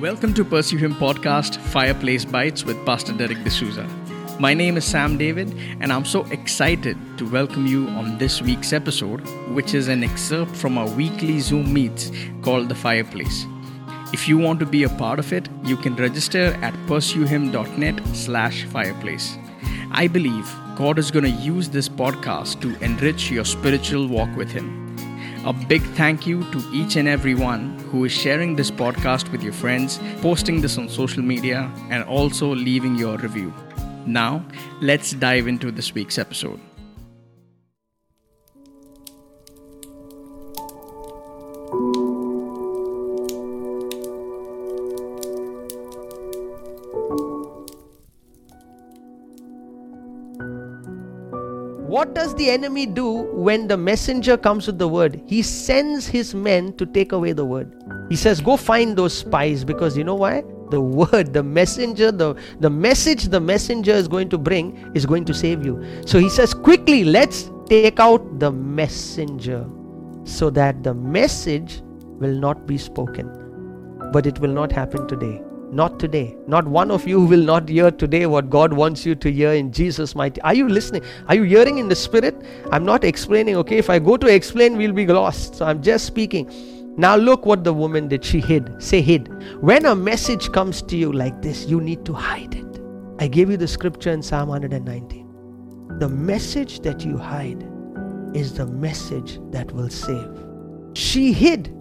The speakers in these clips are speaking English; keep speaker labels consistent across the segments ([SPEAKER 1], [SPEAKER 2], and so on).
[SPEAKER 1] Welcome to Pursue Him podcast, Fireplace Bites with Pastor Derek D'Souza. My name is Sam David, and I'm so excited to welcome you on this week's episode, which is an excerpt from our weekly Zoom meets called The Fireplace. If you want to be a part of it, you can register at pursuehim.net slash fireplace. I believe God is going to use this podcast to enrich your spiritual walk with Him. A big thank you to each and every one who is sharing this podcast with your friends, posting this on social media, and also leaving your review. Now, let's dive into this week's episode.
[SPEAKER 2] What does the enemy do when the messenger comes with the word? He sends his men to take away the word. He says, Go find those spies because you know why? The word, the messenger, the, the message the messenger is going to bring is going to save you. So he says, Quickly, let's take out the messenger so that the message will not be spoken. But it will not happen today. Not today. Not one of you will not hear today what God wants you to hear in Jesus' mighty. Are you listening? Are you hearing in the spirit? I'm not explaining, okay? If I go to explain, we'll be lost. So I'm just speaking. Now look what the woman did. She hid. Say hid. When a message comes to you like this, you need to hide it. I gave you the scripture in Psalm 119. The message that you hide is the message that will save. She hid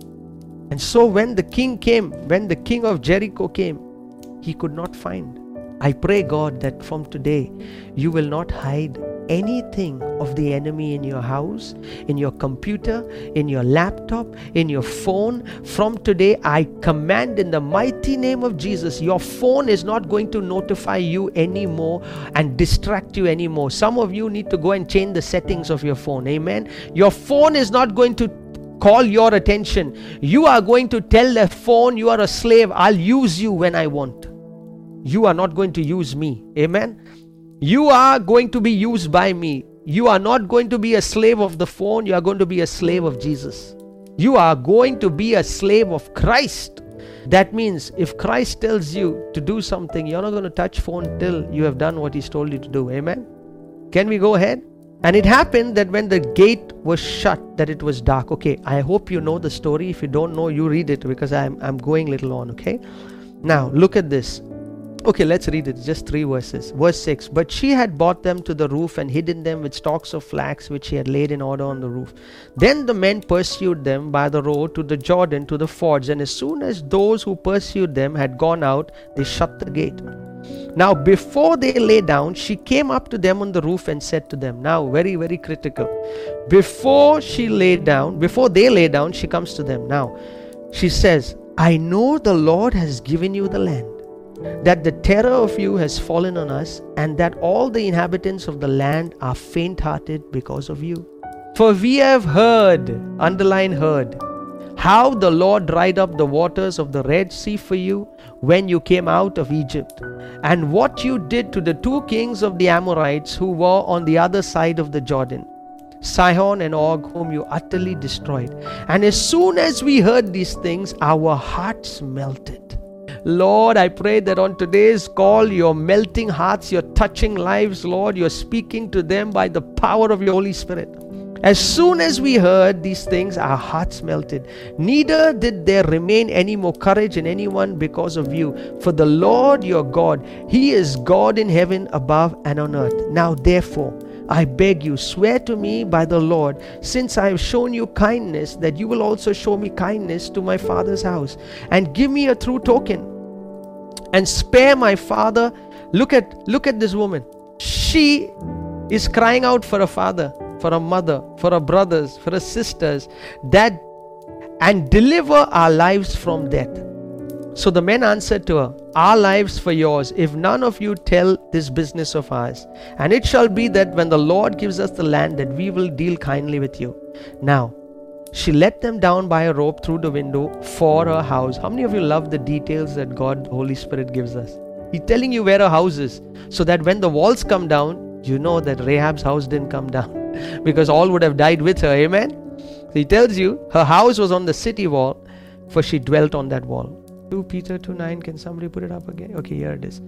[SPEAKER 2] and so when the king came, when the king of Jericho came, he could not find. I pray, God, that from today you will not hide anything of the enemy in your house, in your computer, in your laptop, in your phone. From today, I command in the mighty name of Jesus, your phone is not going to notify you anymore and distract you anymore. Some of you need to go and change the settings of your phone. Amen. Your phone is not going to call your attention. You are going to tell the phone, You are a slave. I'll use you when I want. You are not going to use me. Amen. You are going to be used by me. You are not going to be a slave of the phone. You are going to be a slave of Jesus. You are going to be a slave of Christ. That means if Christ tells you to do something, you're not going to touch phone till you have done what he's told you to do. Amen. Can we go ahead? And it happened that when the gate was shut, that it was dark. Okay, I hope you know the story. If you don't know, you read it because I'm, I'm going little on, okay? Now, look at this. Okay, let's read it. Just three verses. Verse 6 But she had brought them to the roof and hidden them with stalks of flax which she had laid in order on the roof. Then the men pursued them by the road to the Jordan to the fords, and as soon as those who pursued them had gone out, they shut the gate. Now, before they lay down, she came up to them on the roof and said to them, Now, very, very critical. Before she lay down, before they lay down, she comes to them. Now, she says, I know the Lord has given you the land, that the terror of you has fallen on us, and that all the inhabitants of the land are faint hearted because of you. For we have heard, underline heard, how the Lord dried up the waters of the Red Sea for you when you came out of Egypt, and what you did to the two kings of the Amorites who were on the other side of the Jordan. Sihon and Og, whom you utterly destroyed. And as soon as we heard these things, our hearts melted. Lord, I pray that on today's call, your melting hearts, your touching lives, Lord, you're speaking to them by the power of your Holy Spirit. As soon as we heard these things, our hearts melted. Neither did there remain any more courage in anyone because of you. For the Lord your God, He is God in heaven above and on earth. Now, therefore, I beg you, swear to me by the Lord, since I have shown you kindness, that you will also show me kindness to my father's house, and give me a true token, and spare my father. Look at look at this woman. She is crying out for a father for a mother, for our brothers, for our sisters, that and deliver our lives from death. So the men answered to her, Our lives for yours, if none of you tell this business of ours. And it shall be that when the Lord gives us the land, that we will deal kindly with you. Now, she let them down by a rope through the window for her house. How many of you love the details that God, Holy Spirit, gives us? He's telling you where her house is, so that when the walls come down, you know that Rahab's house didn't come down because all would have died with her. Amen. He tells you her house was on the city wall, for she dwelt on that wall. 2 Peter 2 9. Can somebody put it up again? Okay, here it is.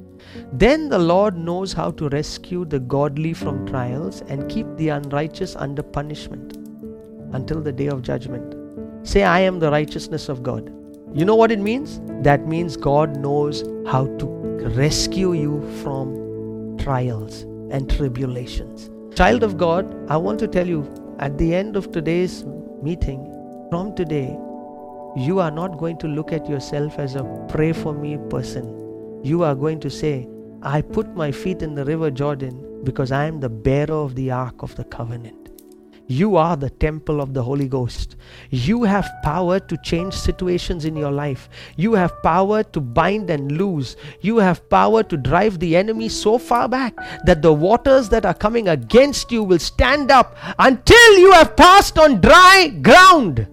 [SPEAKER 2] Then the Lord knows how to rescue the godly from trials and keep the unrighteous under punishment until the day of judgment. Say, I am the righteousness of God. You know what it means? That means God knows how to rescue you from trials and tribulations. Child of God, I want to tell you at the end of today's meeting, from today, you are not going to look at yourself as a pray for me person. You are going to say, I put my feet in the river Jordan because I am the bearer of the ark of the covenant. You are the temple of the Holy Ghost. You have power to change situations in your life. You have power to bind and loose. You have power to drive the enemy so far back that the waters that are coming against you will stand up until you have passed on dry ground.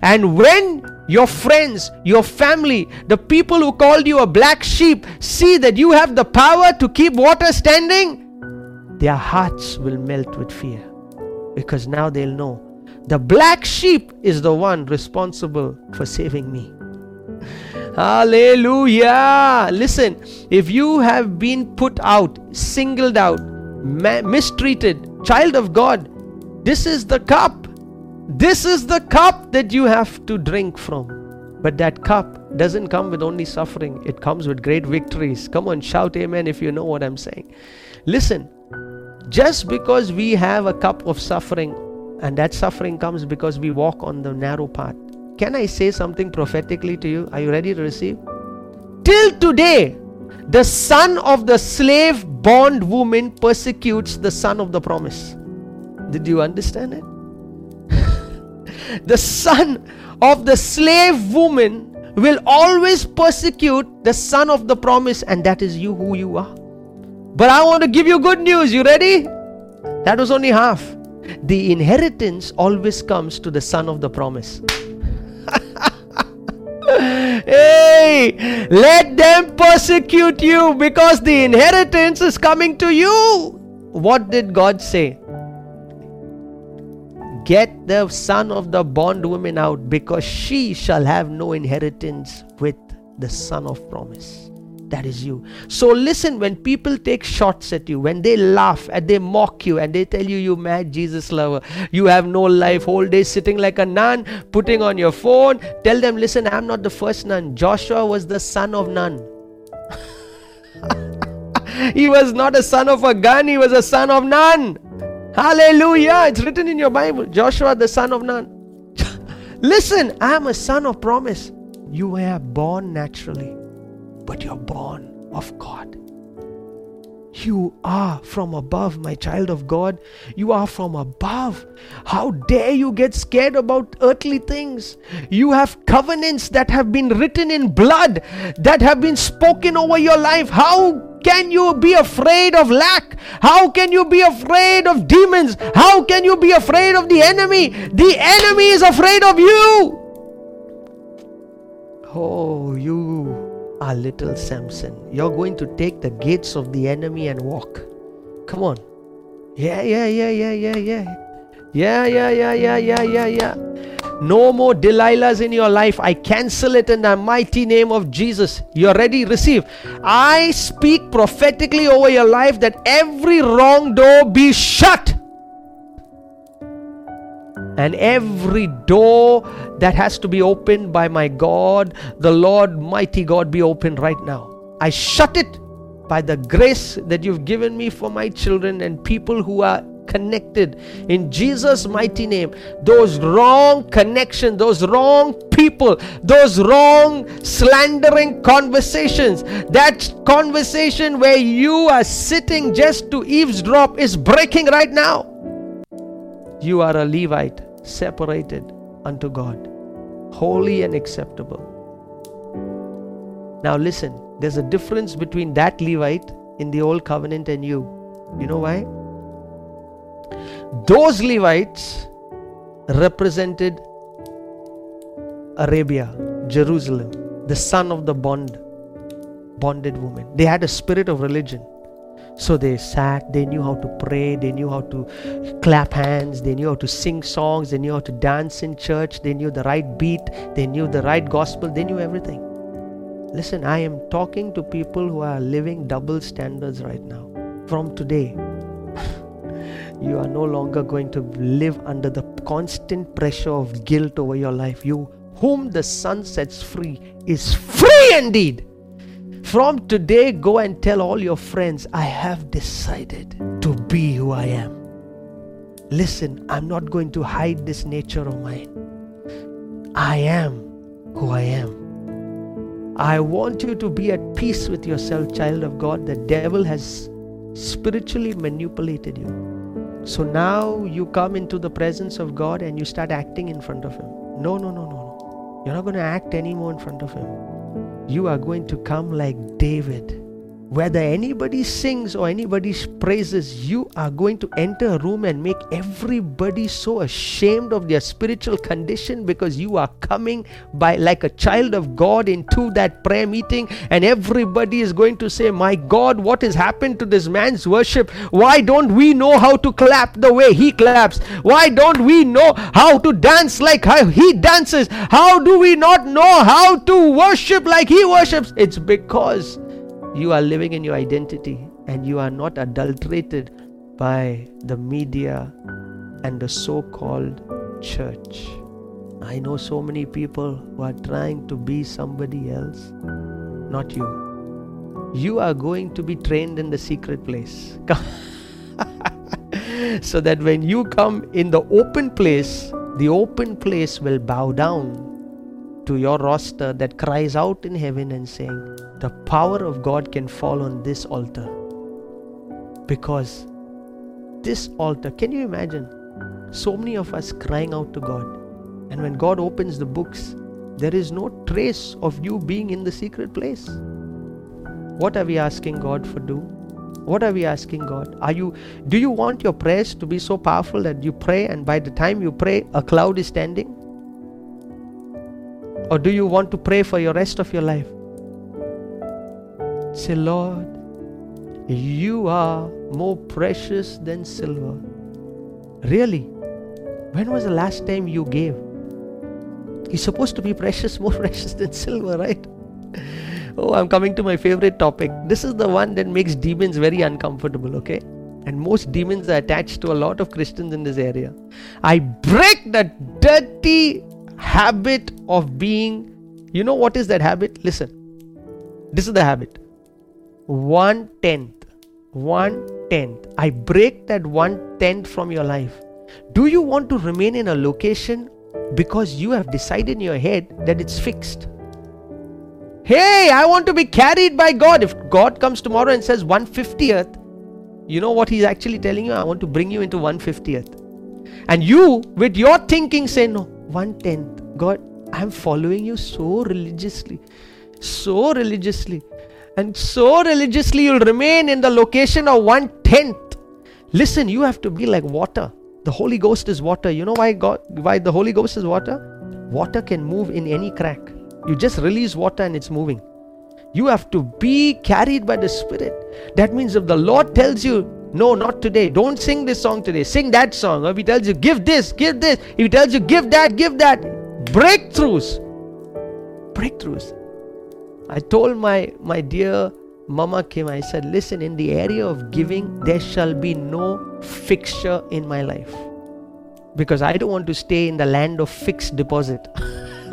[SPEAKER 2] And when your friends, your family, the people who called you a black sheep see that you have the power to keep water standing, their hearts will melt with fear because now they'll know the black sheep is the one responsible for saving me. Hallelujah. Listen, if you have been put out, singled out, ma- mistreated, child of God, this is the cup. This is the cup that you have to drink from. But that cup doesn't come with only suffering, it comes with great victories. Come on, shout amen if you know what I'm saying. Listen, just because we have a cup of suffering, and that suffering comes because we walk on the narrow path. Can I say something prophetically to you? Are you ready to receive? Till today, the son of the slave bond woman persecutes the son of the promise. Did you understand it? the son of the slave woman will always persecute the son of the promise, and that is you who you are. But I want to give you good news. You ready? That was only half. The inheritance always comes to the son of the promise. hey, let them persecute you because the inheritance is coming to you. What did God say? Get the son of the bondwoman out because she shall have no inheritance with the son of promise that is you. So listen when people take shots at you, when they laugh and they mock you and they tell you you mad Jesus lover, you have no life, whole day sitting like a nun, putting on your phone, tell them, listen, I'm not the first nun. Joshua was the son of Nun. he was not a son of a gun, he was a son of Nun. Hallelujah. It's written in your Bible. Joshua, the son of Nun. Listen, I am a son of promise. You were born naturally but you're born of God. You are from above, my child of God. You are from above. How dare you get scared about earthly things? You have covenants that have been written in blood, that have been spoken over your life. How can you be afraid of lack? How can you be afraid of demons? How can you be afraid of the enemy? The enemy is afraid of you. Oh, you our little Samson. You're going to take the gates of the enemy and walk. Come on. Yeah, yeah, yeah, yeah, yeah, yeah. Yeah, yeah, yeah, yeah, yeah, yeah, yeah. No more Delilahs in your life. I cancel it in the mighty name of Jesus. You're ready? Receive. I speak prophetically over your life that every wrong door be shut and every door that has to be opened by my God, the Lord, mighty God, be opened right now. I shut it by the grace that you've given me for my children and people who are connected in Jesus' mighty name. Those wrong connections, those wrong people, those wrong slandering conversations, that conversation where you are sitting just to eavesdrop is breaking right now. You are a Levite, separated unto God, holy and acceptable. Now, listen, there's a difference between that Levite in the old covenant and you. You know why? Those Levites represented Arabia, Jerusalem, the son of the bond, bonded woman. They had a spirit of religion. So they sat, they knew how to pray, they knew how to clap hands, they knew how to sing songs, they knew how to dance in church, they knew the right beat, they knew the right gospel, they knew everything. Listen, I am talking to people who are living double standards right now. From today, you are no longer going to live under the constant pressure of guilt over your life. You, whom the Son sets free, is free indeed. From today, go and tell all your friends, I have decided to be who I am. Listen, I'm not going to hide this nature of mine. I am who I am. I want you to be at peace with yourself, child of God. The devil has spiritually manipulated you. So now you come into the presence of God and you start acting in front of Him. No, no, no, no, no. You're not going to act anymore in front of Him. You are going to come like David whether anybody sings or anybody praises, you are going to enter a room and make everybody so ashamed of their spiritual condition because you are coming by like a child of God into that prayer meeting, and everybody is going to say, My God, what has happened to this man's worship? Why don't we know how to clap the way he claps? Why don't we know how to dance like how he dances? How do we not know how to worship like he worships? It's because you are living in your identity and you are not adulterated by the media and the so called church. I know so many people who are trying to be somebody else, not you. You are going to be trained in the secret place. so that when you come in the open place, the open place will bow down to your roster that cries out in heaven and saying, The power of God can fall on this altar. Because this altar, can you imagine? So many of us crying out to God. And when God opens the books, there is no trace of you being in the secret place. What are we asking God for do? What are we asking God? Are you do you want your prayers to be so powerful that you pray and by the time you pray a cloud is standing? Or do you want to pray for your rest of your life? Say, Lord, you are more precious than silver. Really? When was the last time you gave? He's supposed to be precious, more precious than silver, right? Oh, I'm coming to my favorite topic. This is the one that makes demons very uncomfortable, okay? And most demons are attached to a lot of Christians in this area. I break that dirty habit of being, you know what is that habit? Listen, this is the habit. One tenth, one tenth. I break that one tenth from your life. Do you want to remain in a location because you have decided in your head that it's fixed? Hey, I want to be carried by God. If God comes tomorrow and says 150th, you know what He's actually telling you? I want to bring you into 150th. And you, with your thinking, say, No, one tenth. God, I'm following you so religiously, so religiously, and so religiously you'll remain in the location of one tenth. Listen, you have to be like water. The Holy Ghost is water. You know why God why the Holy Ghost is water? Water can move in any crack. You just release water and it's moving. You have to be carried by the Spirit. That means if the Lord tells you, no, not today. Don't sing this song today. Sing that song. If He tells you, give this, give this. If He tells you, give that, give that. Breakthroughs. Breakthroughs. I told my, my dear Mama Kim, I said, listen, in the area of giving, there shall be no fixture in my life. Because I don't want to stay in the land of fixed deposit.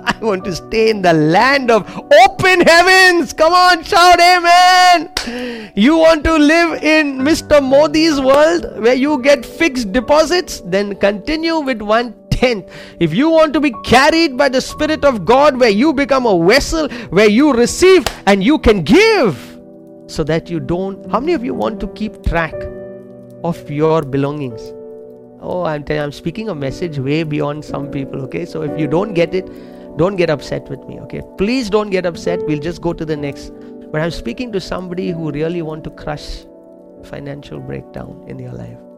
[SPEAKER 2] I want to stay in the land of open heavens. Come on, shout amen. You want to live in Mr. Modi's world where you get fixed deposits? Then continue with one tenth. If you want to be carried by the Spirit of God, where you become a vessel, where you receive and you can give, so that you don't. How many of you want to keep track of your belongings? Oh, I'm I'm speaking a message way beyond some people, okay? So if you don't get it, don't get upset with me, okay? Please don't get upset. We'll just go to the next. But I'm speaking to somebody who really want to crush financial breakdown in your life.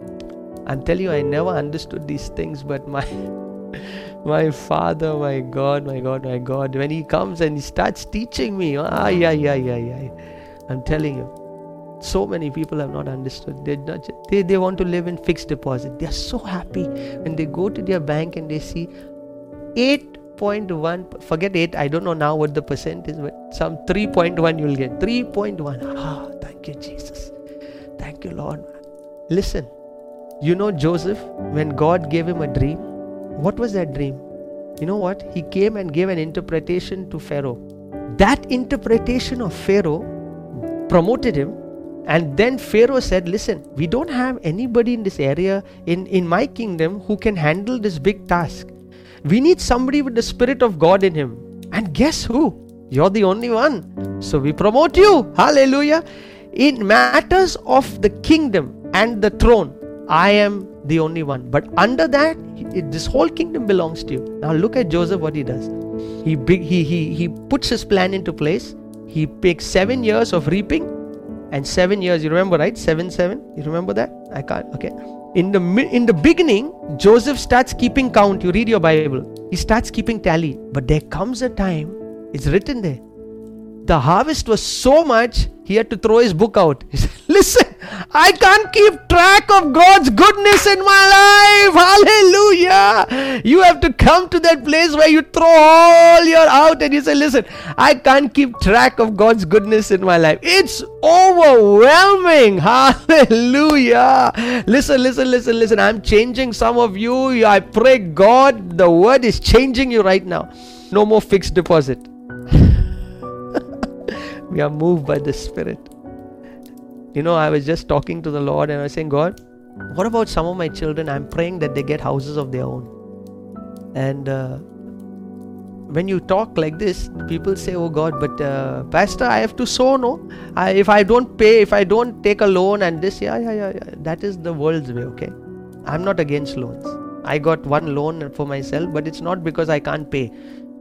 [SPEAKER 2] I'm telling you, I never understood these things, but my my father, my God, my God, my God, when he comes and he starts teaching me, ah, yeah, yeah, yeah, yeah. I'm telling you, so many people have not understood. They, they, they want to live in fixed deposit. They are so happy when they go to their bank and they see 8.1, forget 8 i don't know now what the percent is but some 3.1 you'll get 3.1 ah thank you jesus thank you lord listen you know joseph when god gave him a dream what was that dream you know what he came and gave an interpretation to pharaoh that interpretation of pharaoh promoted him and then Pharaoh said, Listen, we don't have anybody in this area in, in my kingdom who can handle this big task. We need somebody with the Spirit of God in him. And guess who? You're the only one. So we promote you. Hallelujah. In matters of the kingdom and the throne, I am the only one. But under that, this whole kingdom belongs to you. Now look at Joseph, what he does. He, he, he, he puts his plan into place. He takes seven years of reaping and seven years you remember right seven seven you remember that i can't okay in the in the beginning joseph starts keeping count you read your bible he starts keeping tally but there comes a time it's written there the harvest was so much he had to throw his book out. He said, Listen, I can't keep track of God's goodness in my life. Hallelujah. You have to come to that place where you throw all your out and you say, Listen, I can't keep track of God's goodness in my life. It's overwhelming. Hallelujah. Listen, listen, listen, listen. I'm changing some of you. I pray God, the word is changing you right now. No more fixed deposit we are moved by the Spirit. You know, I was just talking to the Lord and I was saying, God, what about some of my children? I'm praying that they get houses of their own. And uh, when you talk like this, people say, Oh God, but uh, Pastor, I have to sow, no? I, if I don't pay, if I don't take a loan and this, yeah, yeah, yeah, yeah, that is the world's way, okay? I'm not against loans. I got one loan for myself, but it's not because I can't pay.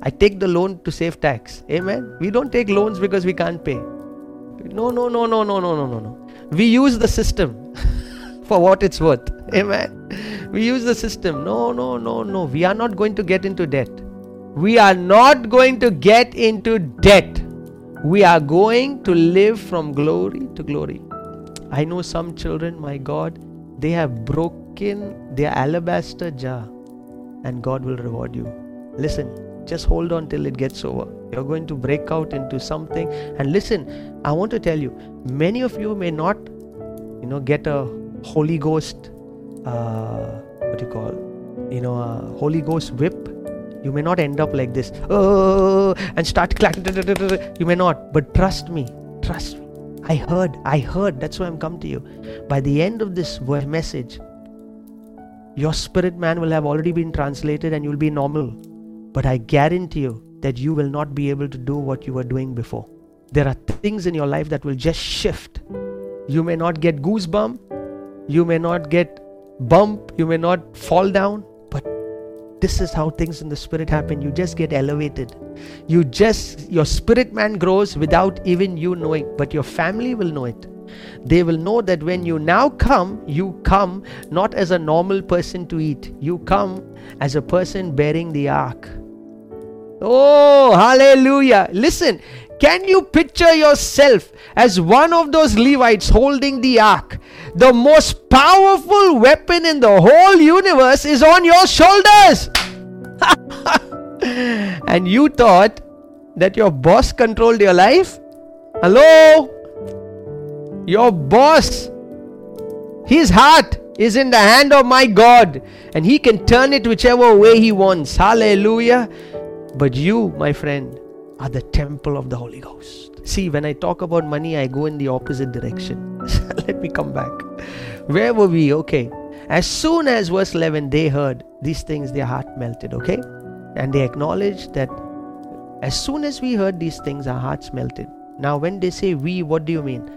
[SPEAKER 2] I take the loan to save tax. Amen. We don't take loans because we can't pay. No, no, no, no, no, no, no, no, no. We use the system for what it's worth. Amen. We use the system. No, no, no, no. We are not going to get into debt. We are not going to get into debt. We are going to live from glory to glory. I know some children, my God, they have broken their alabaster jar, and God will reward you. Listen, just hold on till it gets over. You're going to break out into something. And listen, I want to tell you, many of you may not, you know, get a Holy Ghost, uh, what do you call, you know, a Holy Ghost whip. You may not end up like this, oh, and start clapping. You may not, but trust me, trust me. I heard, I heard. That's why I'm come to you. By the end of this message, your spirit man will have already been translated and you'll be normal but I guarantee you that you will not be able to do what you were doing before. There are things in your life that will just shift. You may not get goosebump, you may not get bump, you may not fall down, but this is how things in the spirit happen. You just get elevated. You just, your spirit man grows without even you knowing, but your family will know it. They will know that when you now come, you come not as a normal person to eat, you come as a person bearing the ark Oh, hallelujah. Listen, can you picture yourself as one of those Levites holding the ark? The most powerful weapon in the whole universe is on your shoulders. and you thought that your boss controlled your life? Hello? Your boss, his heart is in the hand of my God, and he can turn it whichever way he wants. Hallelujah. But you, my friend, are the temple of the Holy Ghost. See, when I talk about money, I go in the opposite direction. Let me come back. Where were we? Okay. As soon as verse 11 they heard these things, their heart melted. Okay. And they acknowledged that as soon as we heard these things, our hearts melted. Now, when they say we, what do you mean?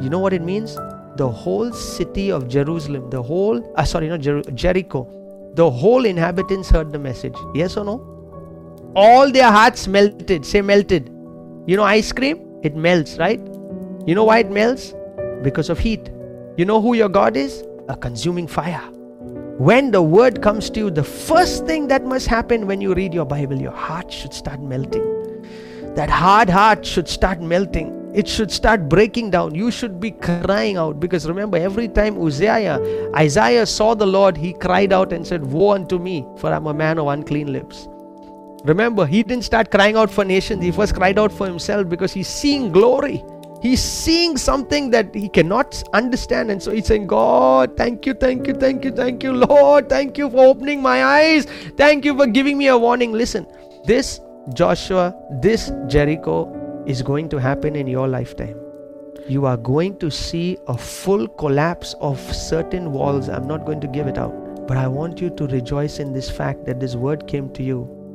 [SPEAKER 2] You know what it means? The whole city of Jerusalem, the whole, uh, sorry, not Jer- Jericho, the whole inhabitants heard the message. Yes or no? All their hearts melted. Say melted. You know ice cream? It melts, right? You know why it melts? Because of heat. You know who your God is? A consuming fire. When the word comes to you, the first thing that must happen when you read your Bible, your heart should start melting. That hard heart should start melting. It should start breaking down. You should be crying out because remember, every time Uzziah, Isaiah saw the Lord, he cried out and said, Woe unto me, for I'm a man of unclean lips. Remember, he didn't start crying out for nations. He first cried out for himself because he's seeing glory. He's seeing something that he cannot understand. And so he's saying, God, thank you, thank you, thank you, thank you, Lord. Thank you for opening my eyes. Thank you for giving me a warning. Listen, this Joshua, this Jericho is going to happen in your lifetime. You are going to see a full collapse of certain walls. I'm not going to give it out. But I want you to rejoice in this fact that this word came to you.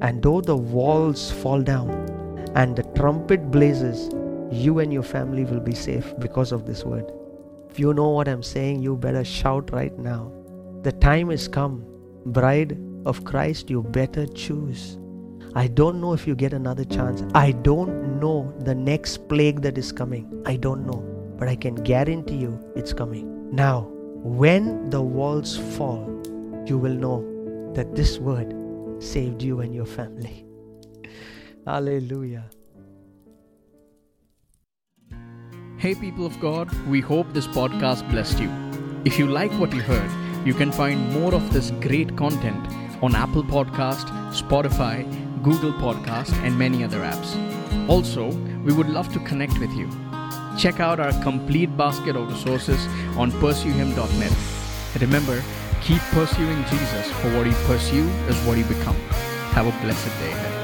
[SPEAKER 2] And though the walls fall down and the trumpet blazes, you and your family will be safe because of this word. If you know what I'm saying, you better shout right now. The time is come. Bride of Christ, you better choose. I don't know if you get another chance. I don't know the next plague that is coming. I don't know. But I can guarantee you it's coming. Now, when the walls fall, you will know that this word saved you and your family. Hallelujah.
[SPEAKER 1] Hey, people of God, we hope this podcast blessed you. If you like what you heard, you can find more of this great content on Apple Podcast, Spotify, Google Podcast, and many other apps. Also, we would love to connect with you. Check out our complete basket of resources on pursuehim.net. Remember, keep pursuing Jesus, for what you pursue is what you become. Have a blessed day ahead.